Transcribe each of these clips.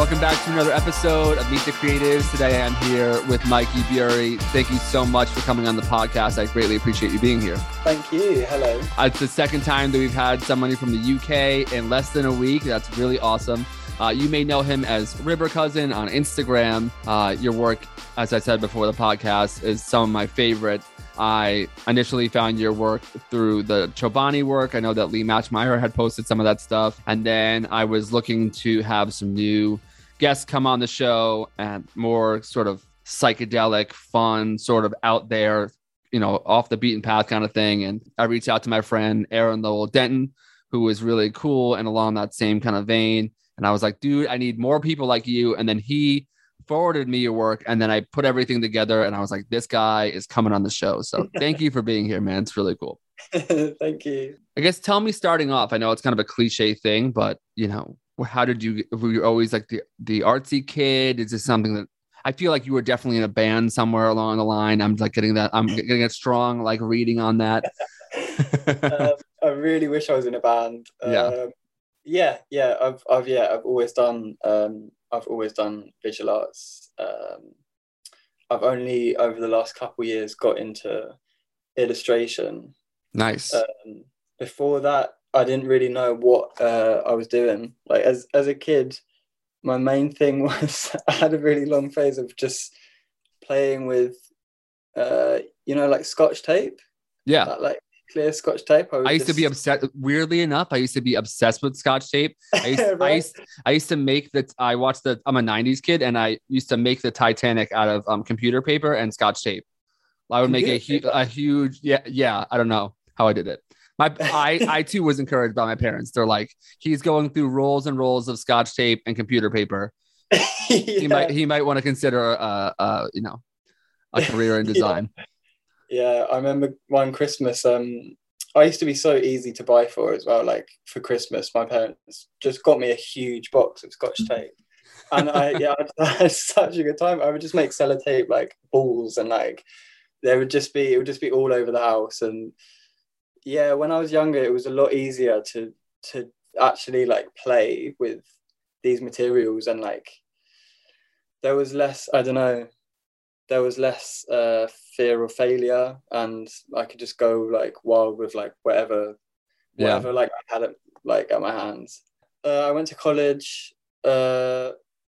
Welcome back to another episode of Meet the Creatives. Today I'm here with Mikey Bury. Thank you so much for coming on the podcast. I greatly appreciate you being here. Thank you. Hello. Uh, it's the second time that we've had somebody from the UK in less than a week. That's really awesome. Uh, you may know him as River Cousin on Instagram. Uh, your work, as I said before the podcast, is some of my favorite. I initially found your work through the Chobani work. I know that Lee Matchmeyer had posted some of that stuff. And then I was looking to have some new guests come on the show and more sort of psychedelic, fun, sort of out there, you know, off the beaten path kind of thing. And I reached out to my friend Aaron Lowell Denton, who was really cool and along that same kind of vein. And I was like, dude, I need more people like you. And then he forwarded me your work and then I put everything together and I was like, this guy is coming on the show. So thank you for being here, man. It's really cool. Thank you. I guess tell me starting off. I know it's kind of a cliche thing, but you know, how did you were you always like the the artsy kid? Is this something that I feel like you were definitely in a band somewhere along the line. I'm like getting that I'm getting a strong like reading on that. um, I really wish I was in a band. Yeah. Um, yeah, yeah. I've I've yeah, I've always done um I've always done visual arts. Um, I've only over the last couple years got into illustration. nice. Um, before that, I didn't really know what uh, I was doing. Like as as a kid, my main thing was I had a really long phase of just playing with, uh, you know, like Scotch tape. yeah. That, like clear Scotch tape. would I used to be just- obsessed. Weirdly enough, I used to be obsessed with Scotch tape. I used, I used, I used to make the. I watched the. I'm a '90s kid, and I used to make the Titanic out of um, computer paper and Scotch tape. I would make a, Computer hu- a huge. Yeah, yeah. I don't know how I did it. My I I too was encouraged by my parents. They're like, he's going through rolls and rolls of Scotch tape and computer paper. He might he might want to consider uh uh you know a career in Yeah. design. Yeah, I remember one Christmas. Um, I used to be so easy to buy for as well. Like for Christmas, my parents just got me a huge box of Scotch tape, and I yeah, I had such a good time. I would just make sellotape like balls, and like there would just be it would just be all over the house. And yeah, when I was younger, it was a lot easier to to actually like play with these materials, and like there was less. I don't know there was less uh, fear of failure and I could just go like wild with like whatever Yeah. whatever like I had it like at my hands. Uh, I went to college. Uh,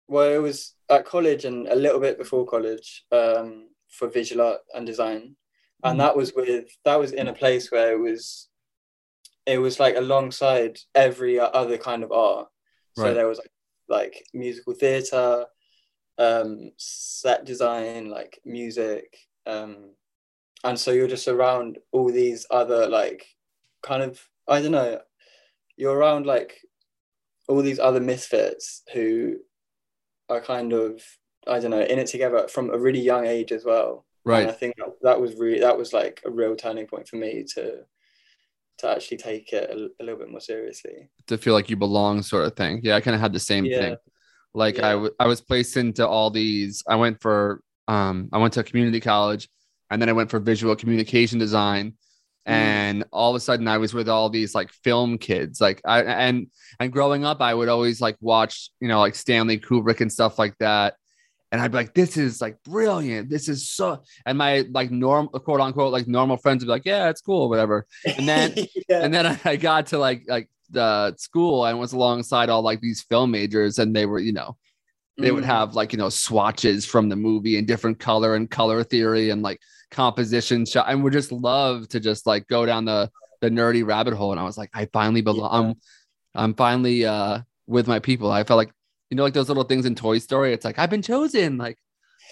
well, it was at college and a little bit before college um, for visual art and design, and Mhm. that was with that was in a place where it was it was like alongside every other kind of art. So Right. there was like like musical theatre, um, set design, like music, um, and so you're just around all these other like kind of I don't know, you're around like all these other misfits who are kind of I don't know in it together from a really young age as well. And I think that, that was really that was like a real turning point for me to to actually take it a, a little bit more seriously. To feel like you belong, sort of thing. Yeah, I kind of had the same Yeah. thing. Like I Yeah. w- I was placed into all these. I went for um I went to a community college, and then I went for visual communication design. Mm. And all of a sudden, I was with all these like film kids. Like I and and growing up, I would always like watch you know like Stanley Kubrick and stuff like that. And I'd be like, this is like brilliant. This is so. And my like norm quote unquote like normal friends would be like, yeah, it's cool, whatever. And then yeah. and then I, got to like like the school and was alongside all like these film majors and they were you know they would Mm. have like you know swatches from the movie and different color and color theory and like composition shot and would just love to just like go down the the nerdy rabbit hole and I was like I finally belong I'm I'm finally uh with my people I felt like you know like those little things in Toy Story it's like I've been chosen like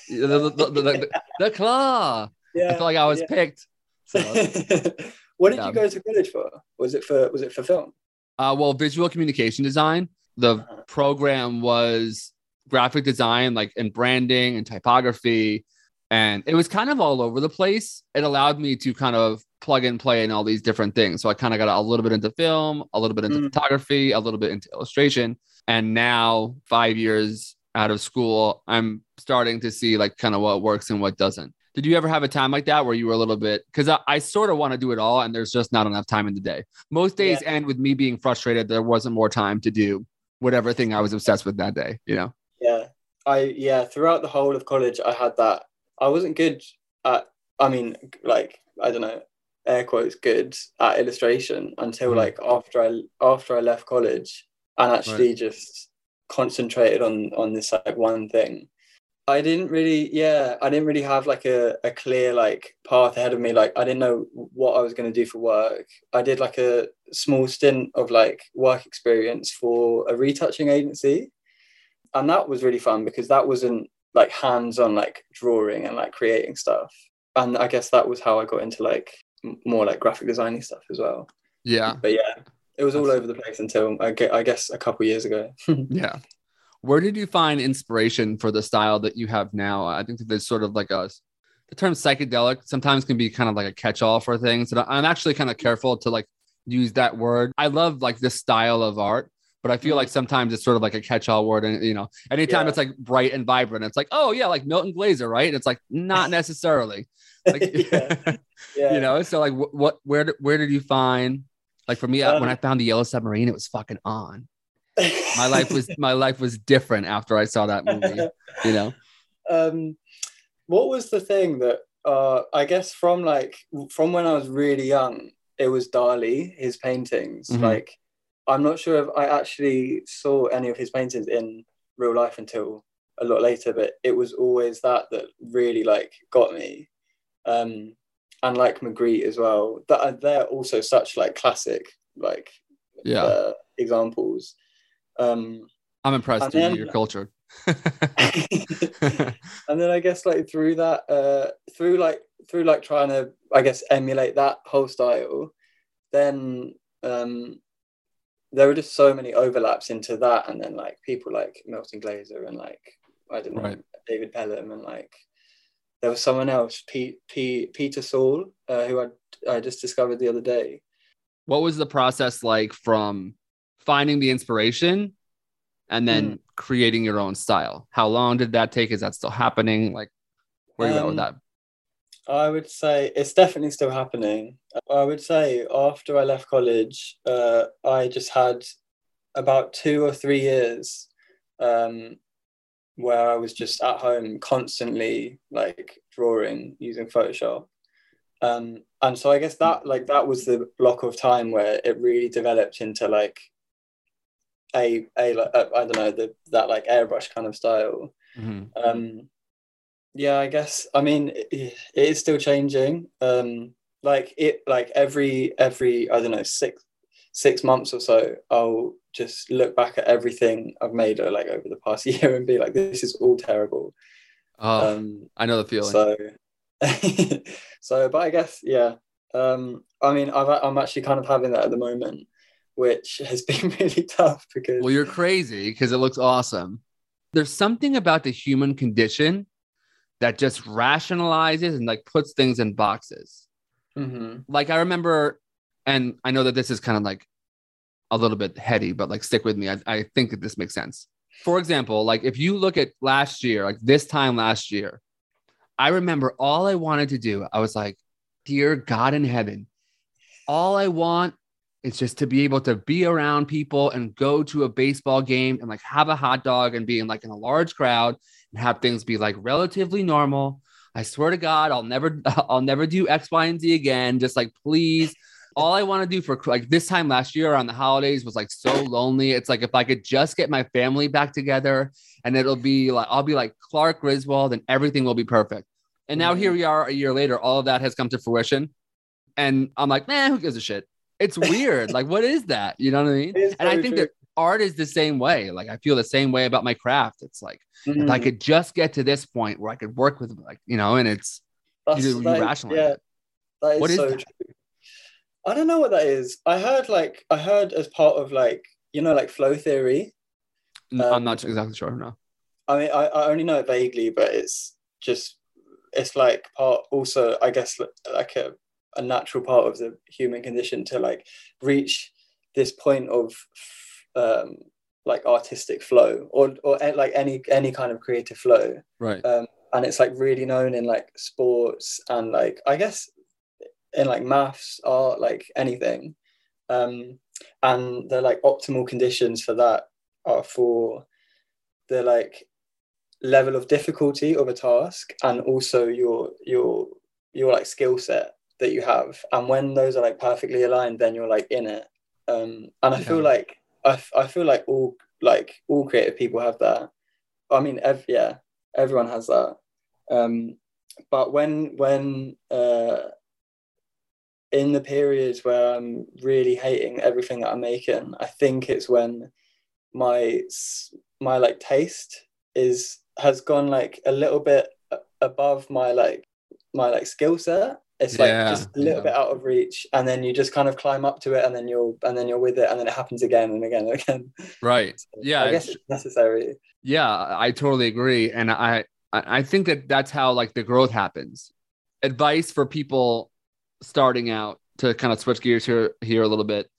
the the, the, the, claw yeah. I felt like I was yeah. picked so what did Yeah. you go to college for? Was it for was it for film? Uh, well, visual communication design. The Uh-huh. program was graphic design, like and branding and typography, and it was kind of all over the place. It allowed me to kind of plug and play in all these different things. So I kind of got a little bit into film, a little bit into Mm. photography, a little bit into illustration, and now five years out of school, I'm starting to see like kind of what works and what doesn't. Did you ever have a time like that where you were a little bit because I, I sort of want to do it all and there's just not enough time in the day. Most days end with me being frustrated there wasn't more time to do whatever thing I was obsessed with that day, you know? Yeah, I yeah. Throughout the whole of college, I had that. I wasn't good at. I mean, like I don't know, air quotes good at illustration until Mhm. like after I after I left college and actually Right. just concentrated on on this like one thing. I didn't really, yeah, I didn't really have like a, a clear like path ahead of me. Like I didn't know what I was going to do for work. I did like a small stint of like work experience for a retouching agency, and that was really fun because that wasn't like hands on like drawing and like creating stuff. And I guess that was how I got into like more like graphic designing stuff as well. Yeah. But yeah, it was all That's- over the place until I gue- I guess a couple years ago. Yeah. Where did you find inspiration for the style that you have now? I think that there's sort of like a the term psychedelic sometimes can be kind of like a catch-all for things. And I'm actually kind of careful to like use that word. I love like this style of art, but I feel Mhm. like sometimes it's sort of like a catch-all word. And you know, anytime Yeah. it's like bright and vibrant, it's like, oh yeah, like Milton Glaser, right? And it's like not necessarily. Like yeah, yeah. you know, so like wh- what where where did you find like for me, I- when Um, I found the yellow submarine, it was fucking on my life was my life was different after I saw that movie. You know, um what was the thing that uh i guess from like from when i was really young it was dali his paintings Mhm. like i'm not sure if i actually saw any of his paintings in real life until a lot later but it was always that that really like got me um and like magritte as well that they're also such like classic like yeah, uh, examples um I'm impressed. and Dude, then- you're cultured. and then I guess like through that, uh, through like through like trying to, I guess, emulate that whole style, then um, there were just so many overlaps into that, and then like people like Milton Glaser and like I don't know Right. David Pelham and like there was someone else, Pete, Pete Peter Saul, uh, who I I just discovered the other day. what was the process like from finding the inspiration and then Hmm. creating your own style? How long did that take? Is that still happening? Like, where are you at with Um, that? I would say it's definitely still happening. I would say after I left college, uh, I just had about two or three years um, where I was just at home constantly like drawing using Photoshop. Um, and so I guess that like that was the block of time where it really developed into like a a like, uh, I don't know the that like airbrush kind of style Mhm. um yeah i guess i mean it, it is still changing um like it like every every i don't know six six months or so i'll just look back at everything i've made uh, like over the past year and be like this is all terrible Oh, um I know the feeling. so so but i guess yeah um i mean I've, i'm actually kind of having that at the moment which has been really tough because well, you're crazy because it looks awesome. There's something about the human condition that just rationalizes and like puts things in boxes. Mhm. like I remember, and I know that this is kind of like a little bit heady, but like stick with me. I, I think that this makes sense. For example, like if you look at last year, like this time last year, I remember all I wanted to do, I was like, Dear God in heaven, all I want is just to be able to be around people and go to a baseball game and like have a hot dog and be in like in a large crowd and have things be like relatively normal. I swear to God, I'll never, I'll never do X, Y, and Z again. Just like, please. All I want to do for like this time last year around the holidays was like so lonely. It's like if I could just get my family back together and it'll be like, I'll be like Clark Griswold and everything will be perfect. And now here we are a year later, all of that has come to fruition. And I'm like, man, who gives a shit? It's weird. like, what is that? You know what I mean? And I think true. that art is the same way. Like, I feel the same way about my craft. It's like, if I Mhm. could just get to this point where I could work with, like, you know, and it's, That's- you, you is- rationalize yeah, it. What is so that? true. I don't know what that is. I heard like I heard as part of like you know like flow theory. N- I'm Um, not exactly sure. No. I mean I, I only know it vaguely, but it's just it's like part also I guess like a, a natural part of the human condition to like reach this point of um like artistic flow or or like any any kind of creative flow Right. um, and it's like really known in like sports and like I guess in like maths art like anything. Um, and the like optimal conditions for that are for the like level of difficulty of a task and also your your your like skill set that you have. And when those are like perfectly aligned then you're like in it. Um and i feel Yeah. like I, I feel like all like all creative people have that. I mean ev- yeah everyone has that. Um but when when uh in the periods where i'm really hating everything that i'm making i think it's when my my like taste is has gone like a little bit above my like my like skill set it's like Yeah, just a little yeah. bit out of reach and then you just kind of climb up to it and then you're and then you're with it and then it happens again and again and again Right. Yeah. i guess it's- necessary yeah i totally agree and i i I think that that's how like the growth happens advice for people starting out to kind of switch gears here here a little bit.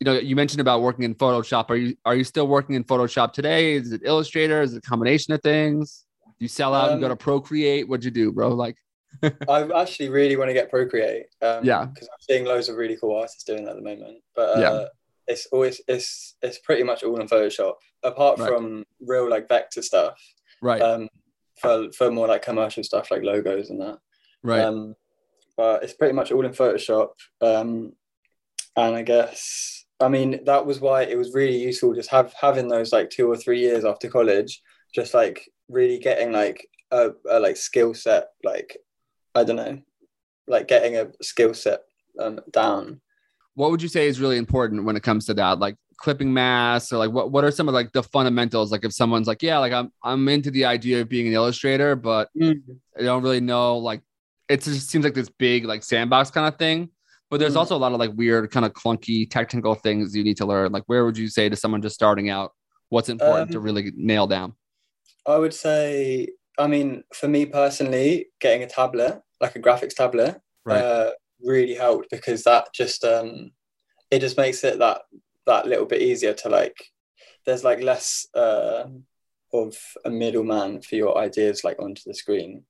You know you mentioned about working in photoshop. Are you are you still working in photoshop today? Is it illustrator? Is it a combination of things? Do you sell out and go Um, to procreate? What'd you do bro? Like i actually really want to get procreate um Yeah. because i'm seeing loads of really cool artists doing that at the moment. But uh Yeah. it's always it's it's pretty much all in photoshop apart Right. from real like vector stuff right. um for for more like commercial stuff like logos and that. Right. Um, but it's pretty much all in Photoshop. Um, and I guess, I mean, that was why it was really useful just have having those like two or three years after college, just like really getting like a, a like skill set, like I don't know, like getting a skill set um, down. what would you say is really important when it comes to that like clipping masks or like what, what are some of like the fundamentals like if someone's like yeah like i'm i'm into the idea of being an illustrator but I don't really know. Like, it just seems like this big like sandbox kind of thing. But there's Mhm. also a lot of like weird, kind of clunky technical things you need to learn. Like, where would you say to someone just starting out what's important to Um, really nail down? I would say, I mean, for me personally, getting a tablet, like a graphics tablet, Right. uh, really helped because that just um, it just makes it that that little bit easier to like. There's like less uh, of a middleman for your ideas like onto the screen.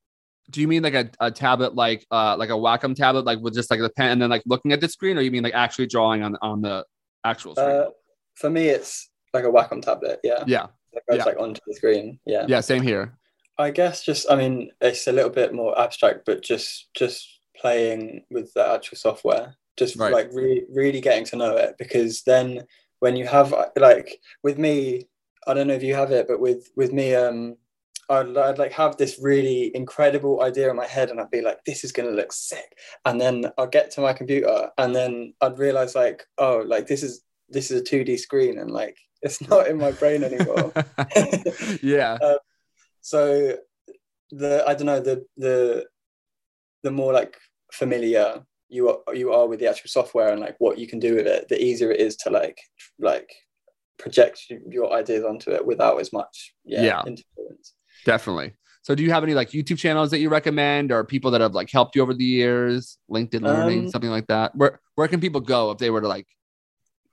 Do you mean like a, a tablet, like uh like a Wacom tablet, like with just like the pen and then like looking at the screen, or you mean like actually drawing on on the actual screen? Uh, for me, it's like a Wacom tablet. Yeah, yeah, goes yeah. like onto the screen. Yeah. yeah, same here. I guess just I mean it's a little bit more abstract, but just just playing with the actual software, just Right. like really really getting to know it because then when you have like with me, I don't know if you have it, but with with me, um, I'd, I'd like have this really incredible idea in my head, and I'd be like, this is gonna look sick, and then I'll get to my computer, and then I'd realize like, oh, like this is this is a two D screen, and like it's not in my brain anymore. yeah, um, so the I don't know the the the more like familiar you are you are with the actual software and like what you can do with it, the easier it is to like like project your ideas onto it without as much yeah, Yeah. interference. Definitely. So, do you have any like YouTube channels that you recommend, or people that have like helped you over the years, LinkedIn Learning, Um, something like that? Where where can people go if they were to like,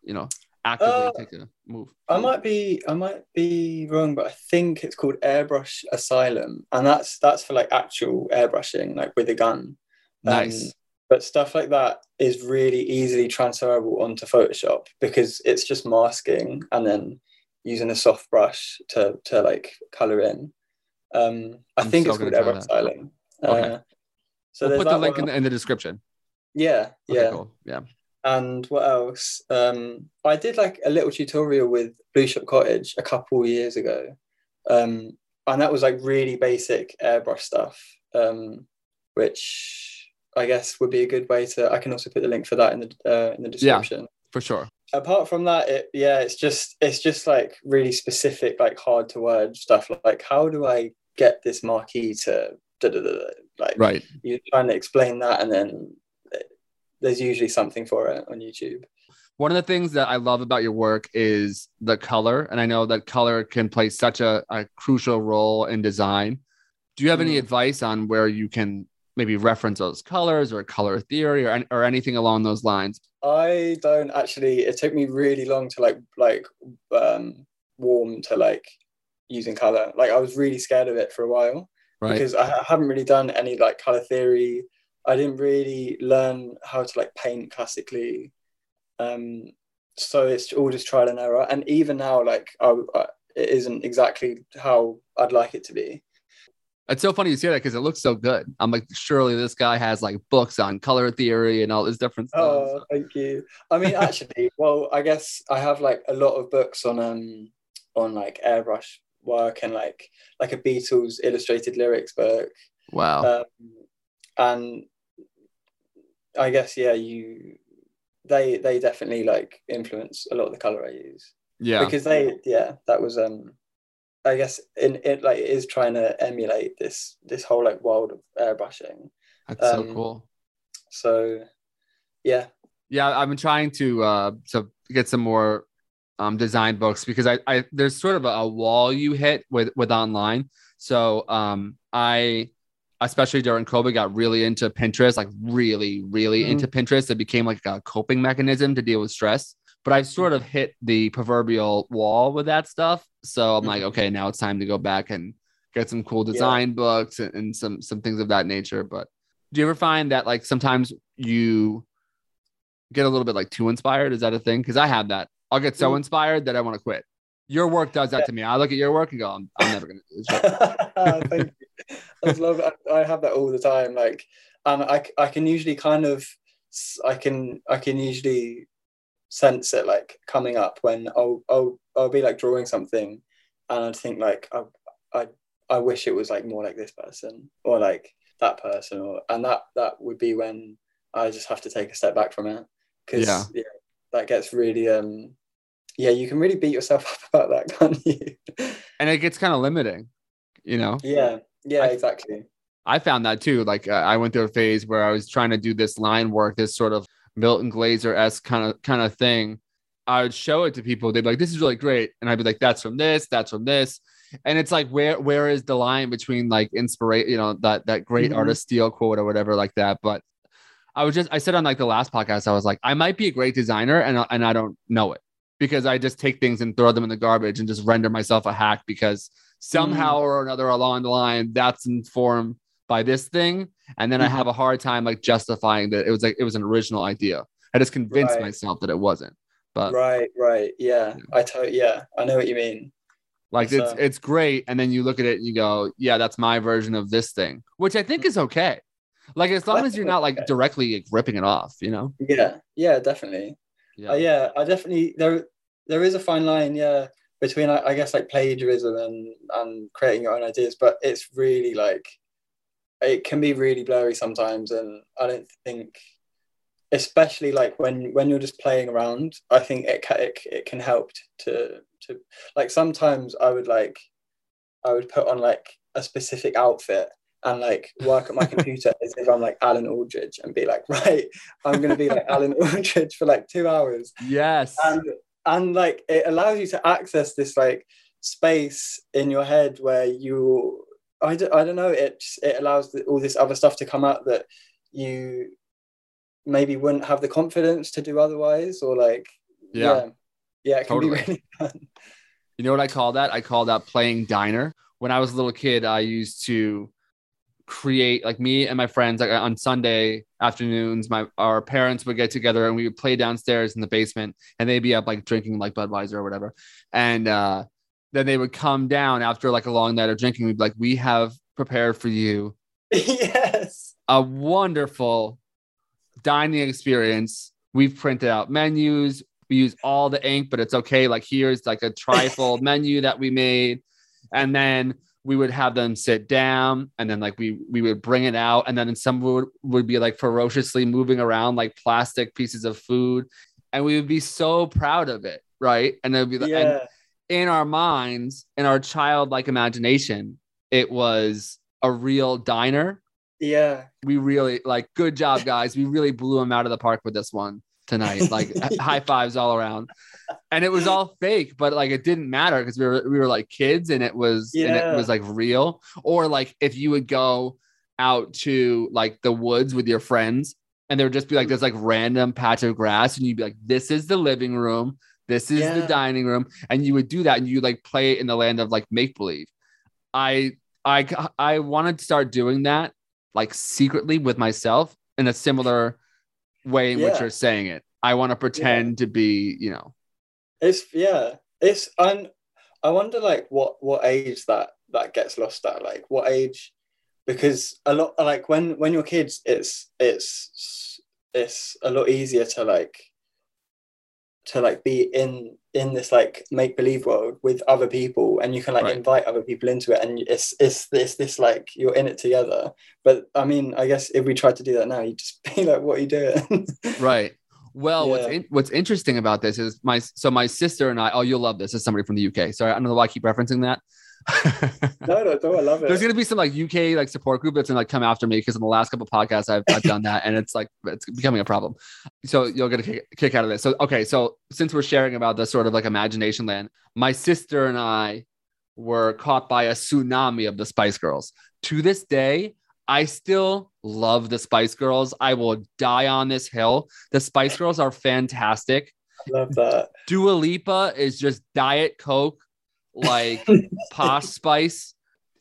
you know, actively Uh, take a move? I might be I might be wrong, but I think it's called Airbrush Asylum, and that's that's for like actual airbrushing, like with a gun. nice. Um, but stuff like that is really easily transferable onto Photoshop because it's just masking and then using a soft brush to to like color in. Um, I I'm think it's called Airbrush that. Okay. Uh, so we'll put the link in the, in the description. yeah, Okay, yeah. cool. Yeah. And what else? Um, I did like a little tutorial with Blue Shop Cottage a couple years ago, um, and that was like really basic airbrush stuff, um, which I guess would be a good way to. I can also put the link for that in the uh, in the description. Yeah, For sure. Apart from that, it yeah, it's just it's just like really specific, like hard to word stuff. Like how do I get this marquee to da, da, da, like Right. you're trying to explain that, and then there's usually something for it on YouTube. One of the things that I love about your work is the color. And I know that color can play such a, a crucial role in design. Do you have any Mm. advice on where you can maybe reference those colors or color theory or, or anything along those lines? I don't actually. It took me really long to like like um, warm to like using color. Like I was really scared of it for a while Right. because I haven't really done any like color theory. I didn't really learn how to like paint classically. Um, so it's all just trial and error. And even now, like I, I, it isn't exactly how I'd like it to be. It's so funny you say that because it looks so good. I'm like, surely this guy has like books on color theory and all this different stuff. Oh, thank you. I mean, actually, well, I guess I have like a lot of books on um on like airbrush work and like like a Beatles illustrated lyrics book. Wow. Um, and I guess yeah, you they they definitely like influence a lot of the color I use. Yeah. Because they yeah, that was um I guess in it like it is trying to emulate this this whole like world of airbrushing. That's so um, cool. So yeah. Yeah, I've been trying to uh to get some more um design books because I, I there's sort of a, a wall you hit with with online. So um I especially during COVID got really into Pinterest, like really, really Mhm. into Pinterest. It became like a coping mechanism to deal with stress. But I've sort of hit the proverbial wall with that stuff. So I'm like, Mhm. okay, now it's time to go back and get some cool design books and, and some some things of that nature. But do you ever find that like sometimes you get a little bit like too inspired? Is that a thing? Because I have that. I'll get so inspired that I want to quit. Your work does that Yeah. to me. I look at your work and go, I'm, I'm never gonna do this. Thank you. I love it. I I have that all the time. Like, and I, I can usually kind of, I can, I can usually sense it like coming up when I'll, I'll, I'll be like drawing something, and I'd think like, I, I, I wish it was like more like this person or like that person, or and that that would be when I just have to take a step back from it because Yeah. yeah, that gets really um, yeah, you can really beat yourself up about that, can't you? and it gets kind of limiting, you know. Yeah, yeah, I- exactly. I found that too. Like uh, I went through a phase where I was trying to do this line work, this sort of Milton Glaser s kind of kind of thing. I would show it to people. They'd be like, "This is really great," and I'd be like, "That's from this. That's from this." And it's like, where where is the line between like inspiration, you know, that that great Mhm. artist steal quote or whatever like that? But I was just I said on like the last podcast, I was like, I might be a great designer and and I don't know it because I just take things and throw them in the garbage and just render myself a hack because somehow or another along the line that's informed by this thing and then i Mhm. have a hard time like justifying that it was like it was an original idea i just convinced Right. myself that it wasn't but right, right. Yeah. I totally yeah, I know what you mean. like It's, it's it's great and then you look at it and you go yeah that's my version of this thing which i think is okay like as long as you're not like Okay. directly like, ripping it off you know Yeah, yeah, definitely. Yeah. Uh, yeah, I definitely there there is a fine line, yeah, between I, guess like plagiarism and and creating your own ideas, but it's really like it can be really blurry sometimes, and I don't think, especially like when when you're just playing around, I think it ca- it, it can help to to like sometimes I would like I would put on like a specific outfit and like work at my computer as if I'm like Alan Aldridge and be like, right, I'm gonna be like Alan Aldridge for like two hours. yes And and like it allows you to access this like space in your head where you I don't, I don't know, it just, it allows the, all this other stuff to come out that you maybe wouldn't have the confidence to do otherwise or like Yeah. yeah, yeah it can Totally. be really fun. You know what I call that? I call that playing diner. When I was a little kid, I used to create like me and my friends like on Sunday afternoons, my our parents would get together and we would play downstairs in the basement and they'd be up like drinking like Budweiser or whatever. And uh then they would come down after like a long night of drinking. We'd be like, we have prepared for you yes. a wonderful dining experience. We've printed out menus. We use all the ink, but it's okay. Like here's like a trifold menu that we made, and then we would have them sit down, and then like we we would bring it out, and then some would would be like ferociously moving around like plastic pieces of food, and we would be so proud of it, right? And it'd be like, Yeah. in our minds, in our childlike imagination, it was a real diner Yeah. we really like good job guys we really blew them out of the park with this one tonight like high fives all around. And it was all fake but like it didn't matter because we were we were like kids and it was and it was like real. Or like if you would go out to like the woods with your friends and there would just be like mm. this like random patch of grass and you'd be like this is the living room. This is the dining room. And you would do that and you like play it in the land of like make believe i i i wanted to start doing that like secretly with myself in a similar way in which you're saying it. I want to pretend to be, you know, It's yeah. It's and I wonder like what what age that that gets lost at. Like what age? Because a lot like when when you're kids, it's it's it's a lot easier to like to like be in in this like make believe world with other people and you can like Right. invite other people into it and it's it's this this like you're in it together but i mean i guess if we tried to do that now you'd just be like what are you doing Right. Well, what's in, what's interesting about this is my so my sister and I. Oh, you'll love this. This is somebody from the UK. Sorry, I don't know why I keep referencing that. no no no i love it There's gonna be some like UK like support group that's gonna like come after me because in the last couple podcasts I've, I've done that and it's like it's becoming a problem. So you'll get a kick, kick out of this. So okay, so since we're sharing about the sort of like imagination land, my sister and I were caught by a tsunami of the Spice Girls. To this day, I still love the Spice Girls. I will die on this hill. The Spice Girls are fantastic. I love that Dua Lipa is just Diet Coke, like Posh Spice.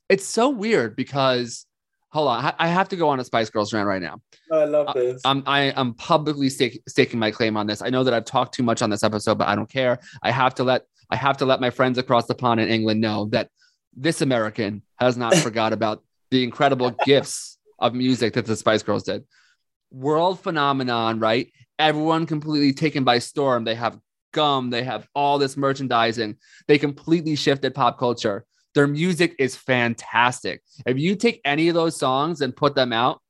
It's so weird because hold on, I- I have to go on a Spice Girls rant right now. Oh, i love uh, this I'm I am publicly stake, staking my claim on this. I know that I've talked too much on this episode, but I don't care. I have to let I have to let my friends across the pond in England know that this American has not forgot about the incredible gifts of music that the Spice Girls did. World phenomenon, right? Everyone completely taken by storm. They have gum, they have all this merchandising. They completely shifted pop culture. Their music is fantastic. If you take any of those songs and put them out,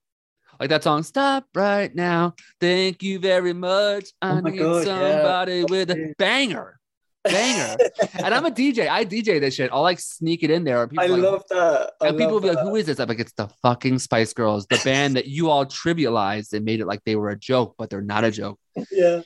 like that song, Stop Right Now. Thank you very much. Oh I Oh need God, yeah. somebody with a banger. Banger. and I'm a DJ. I DJ this shit. I'll like sneak it in there. People i like, love that I and people will be like, who is this? I'm like, it's the fucking Spice Girls, the band that you all trivialized and made it like they were a joke, but they're not a joke. yeah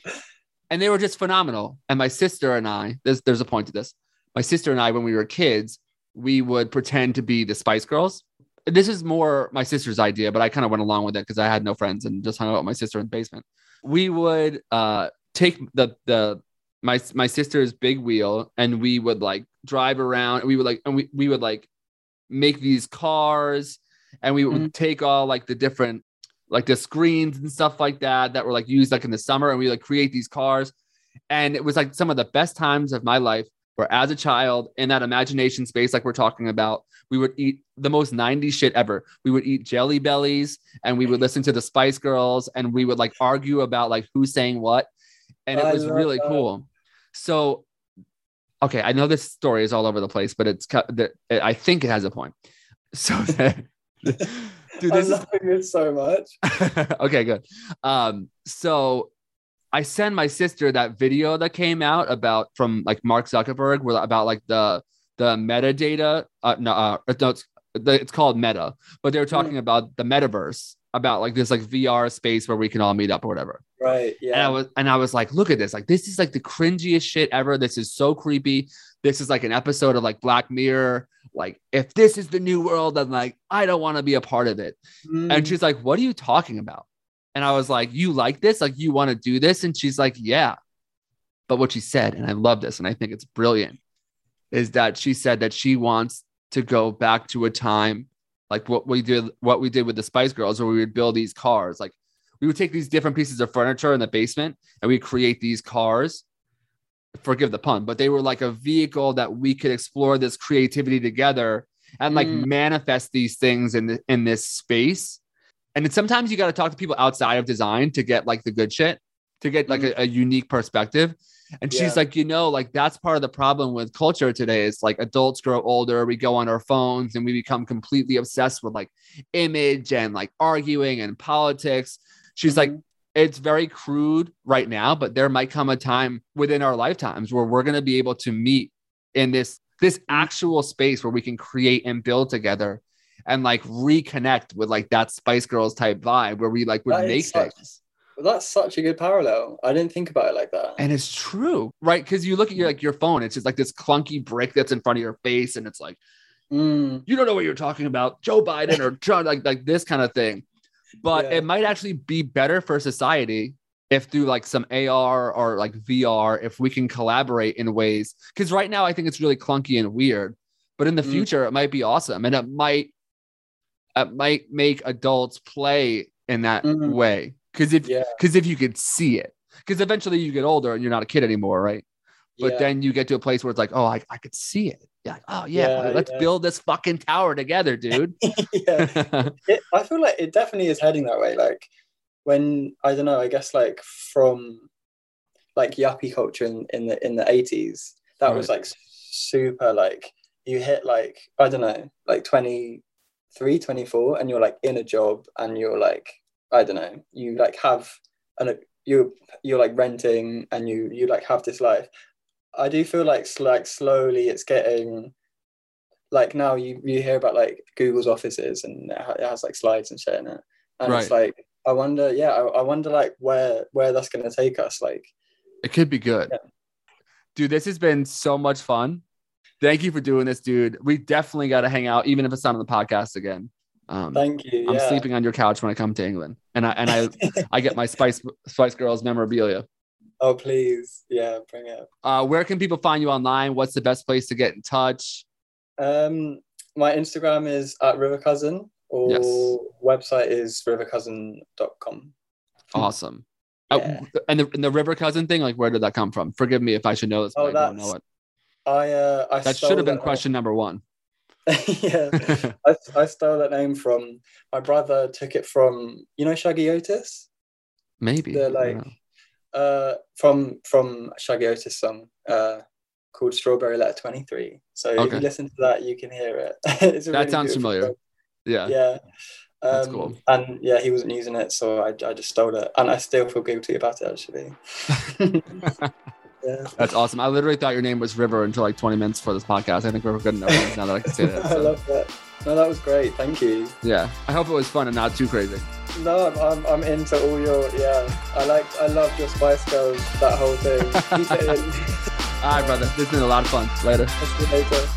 And they were just phenomenal. And my sister and I, there's, there's a point to this. My sister and I, when we were kids, we would pretend to be the Spice Girls. This is more my sister's idea, but I kind of went along with it because I had no friends and just hung out with my sister in the basement. We would uh, take the the my my sister's big wheel and we would like drive around. We would like and we, we would like make these cars and we would Mhm. take all like the different like the screens and stuff like that that were like used like in the summer and we like create these cars. And it was like some of the best times of my life where as a child in that imagination space like we're talking about. We would eat the most 90s shit ever. We would eat jelly bellies and we would listen to the spice girls and we would like argue about like who's saying what. And it was really that. cool. So okay i know this story is all over the place but it's cut that i think it has a point. So dude i'm this is loving this so much okay, good. Um, so I send my sister that video that came out about from like Mark Zuckerberg, where about like the the metadata. Uh, no, uh, no, it's, the, it's called Meta, but they were talking about the metaverse, about like this like VR space where we can all meet up or whatever. right Yeah. And I was and I was like, look at this. Like, this is like the cringiest shit ever. This is so creepy. This is like an episode of like Black Mirror. Like, if this is the new world, then like I don't want to be a part of it. Mm. And she's like, What are you talking about? And I was like, You like this? Like, you want to do this? And she's like, Yeah. But what she said, and I love this, and I think it's brilliant, is that she said that she wants to go back to a time like what we did, what we did with the Spice Girls, where we would build these cars. Like, we would take these different pieces of furniture in the basement and we create these cars. Forgive the pun, but they were like a vehicle that we could explore this creativity together and like Mm. manifest these things in the, in this space. And then sometimes you got to talk to people outside of design to get like the good shit, to get like a, a unique perspective. And Yeah. she's like, you know, like that's part of the problem with culture today. It's like adults grow older, we go on our phones and we become completely obsessed with like image and like arguing and politics. She's like, Mhm. It's very crude right now, but there might come a time within our lifetimes where we're going to be able to meet in this this actual space where we can create and build together and like reconnect with like that Spice Girls type vibe where we like would That make such- things. That's such a good parallel. I didn't think about it like that. And it's true, right? Because you look at your like your phone, it's just like this clunky brick that's in front of your face, and it's like Mm, you don't know what you're talking about, Joe Biden or Trump, like like this kind of thing. But Yeah. it might actually be better for society if through like some AR or like VR, if we can collaborate in ways. Because right now I think it's really clunky and weird, but in the Mm. future it might be awesome, and it might it might make adults play in that Mhm. way. Because if yeah. because if you could see it, because eventually you get older and you're not a kid anymore, right? But Yeah. then you get to a place where it's like, oh, I, I could see it. Yeah, like, oh yeah, Yeah, let's yeah. build this fucking tower together, dude. yeah. it, I feel like it definitely is heading that way. Like when I don't know, I guess like from like yuppie culture in, in the in the eighties, that was like super like you hit like I don't know, like 23, 24, and you're like in a job and you're like I don't know, you like have an you you're like renting and you you like have this life. I do feel like like slowly it's getting like now you you hear about like Google's offices and it has like slides and shit in it, and it's like I wonder, yeah, I, I wonder like where where that's gonna take us. Like, It could be good. Yeah. Dude, this has been so much fun. Thank you for doing this, dude. We definitely got to hang out, even if it's not on the podcast again. Um, thank you. I'm yeah. sleeping on your couch when I come to England, and I and I I get my Spice Spice Girls memorabilia. Oh please, yeah, bring it. Uh, where can people find you online? What's the best place to get in touch? Um, my Instagram is at River Cousin, or Yes. website is rivercousin.com. Awesome. Yeah. Uh, and the and the River Cousin thing, like, where did that come from? Forgive me if I should know this, but Oh, I don't know it. I uh, I That should have been question number one. yeah, I, I stole that name from my brother. Took it from you know Shuggie Otis. Maybe. the I don't like. Uh from from Shuggie Otis song uh called Strawberry Letter 23. So if you listen to that you can hear it. That really sounds familiar. song. Yeah. Yeah. That's Um, cool. And yeah, he wasn't using it, so I, I just stole it, and I still feel guilty about it actually. yeah, That's awesome. I literally thought your name was River until like 20 minutes before this podcast. I think we're good enough now that I can say that. I love that. No, that was great. Thank you. yeah. I hope it was fun and not too crazy. No, I'm, I'm, I'm into all your yeah. I like I love your Spice Girls. That whole thing. Keep it in. All right, brother. This has been a lot of fun. Later. I'll see you later.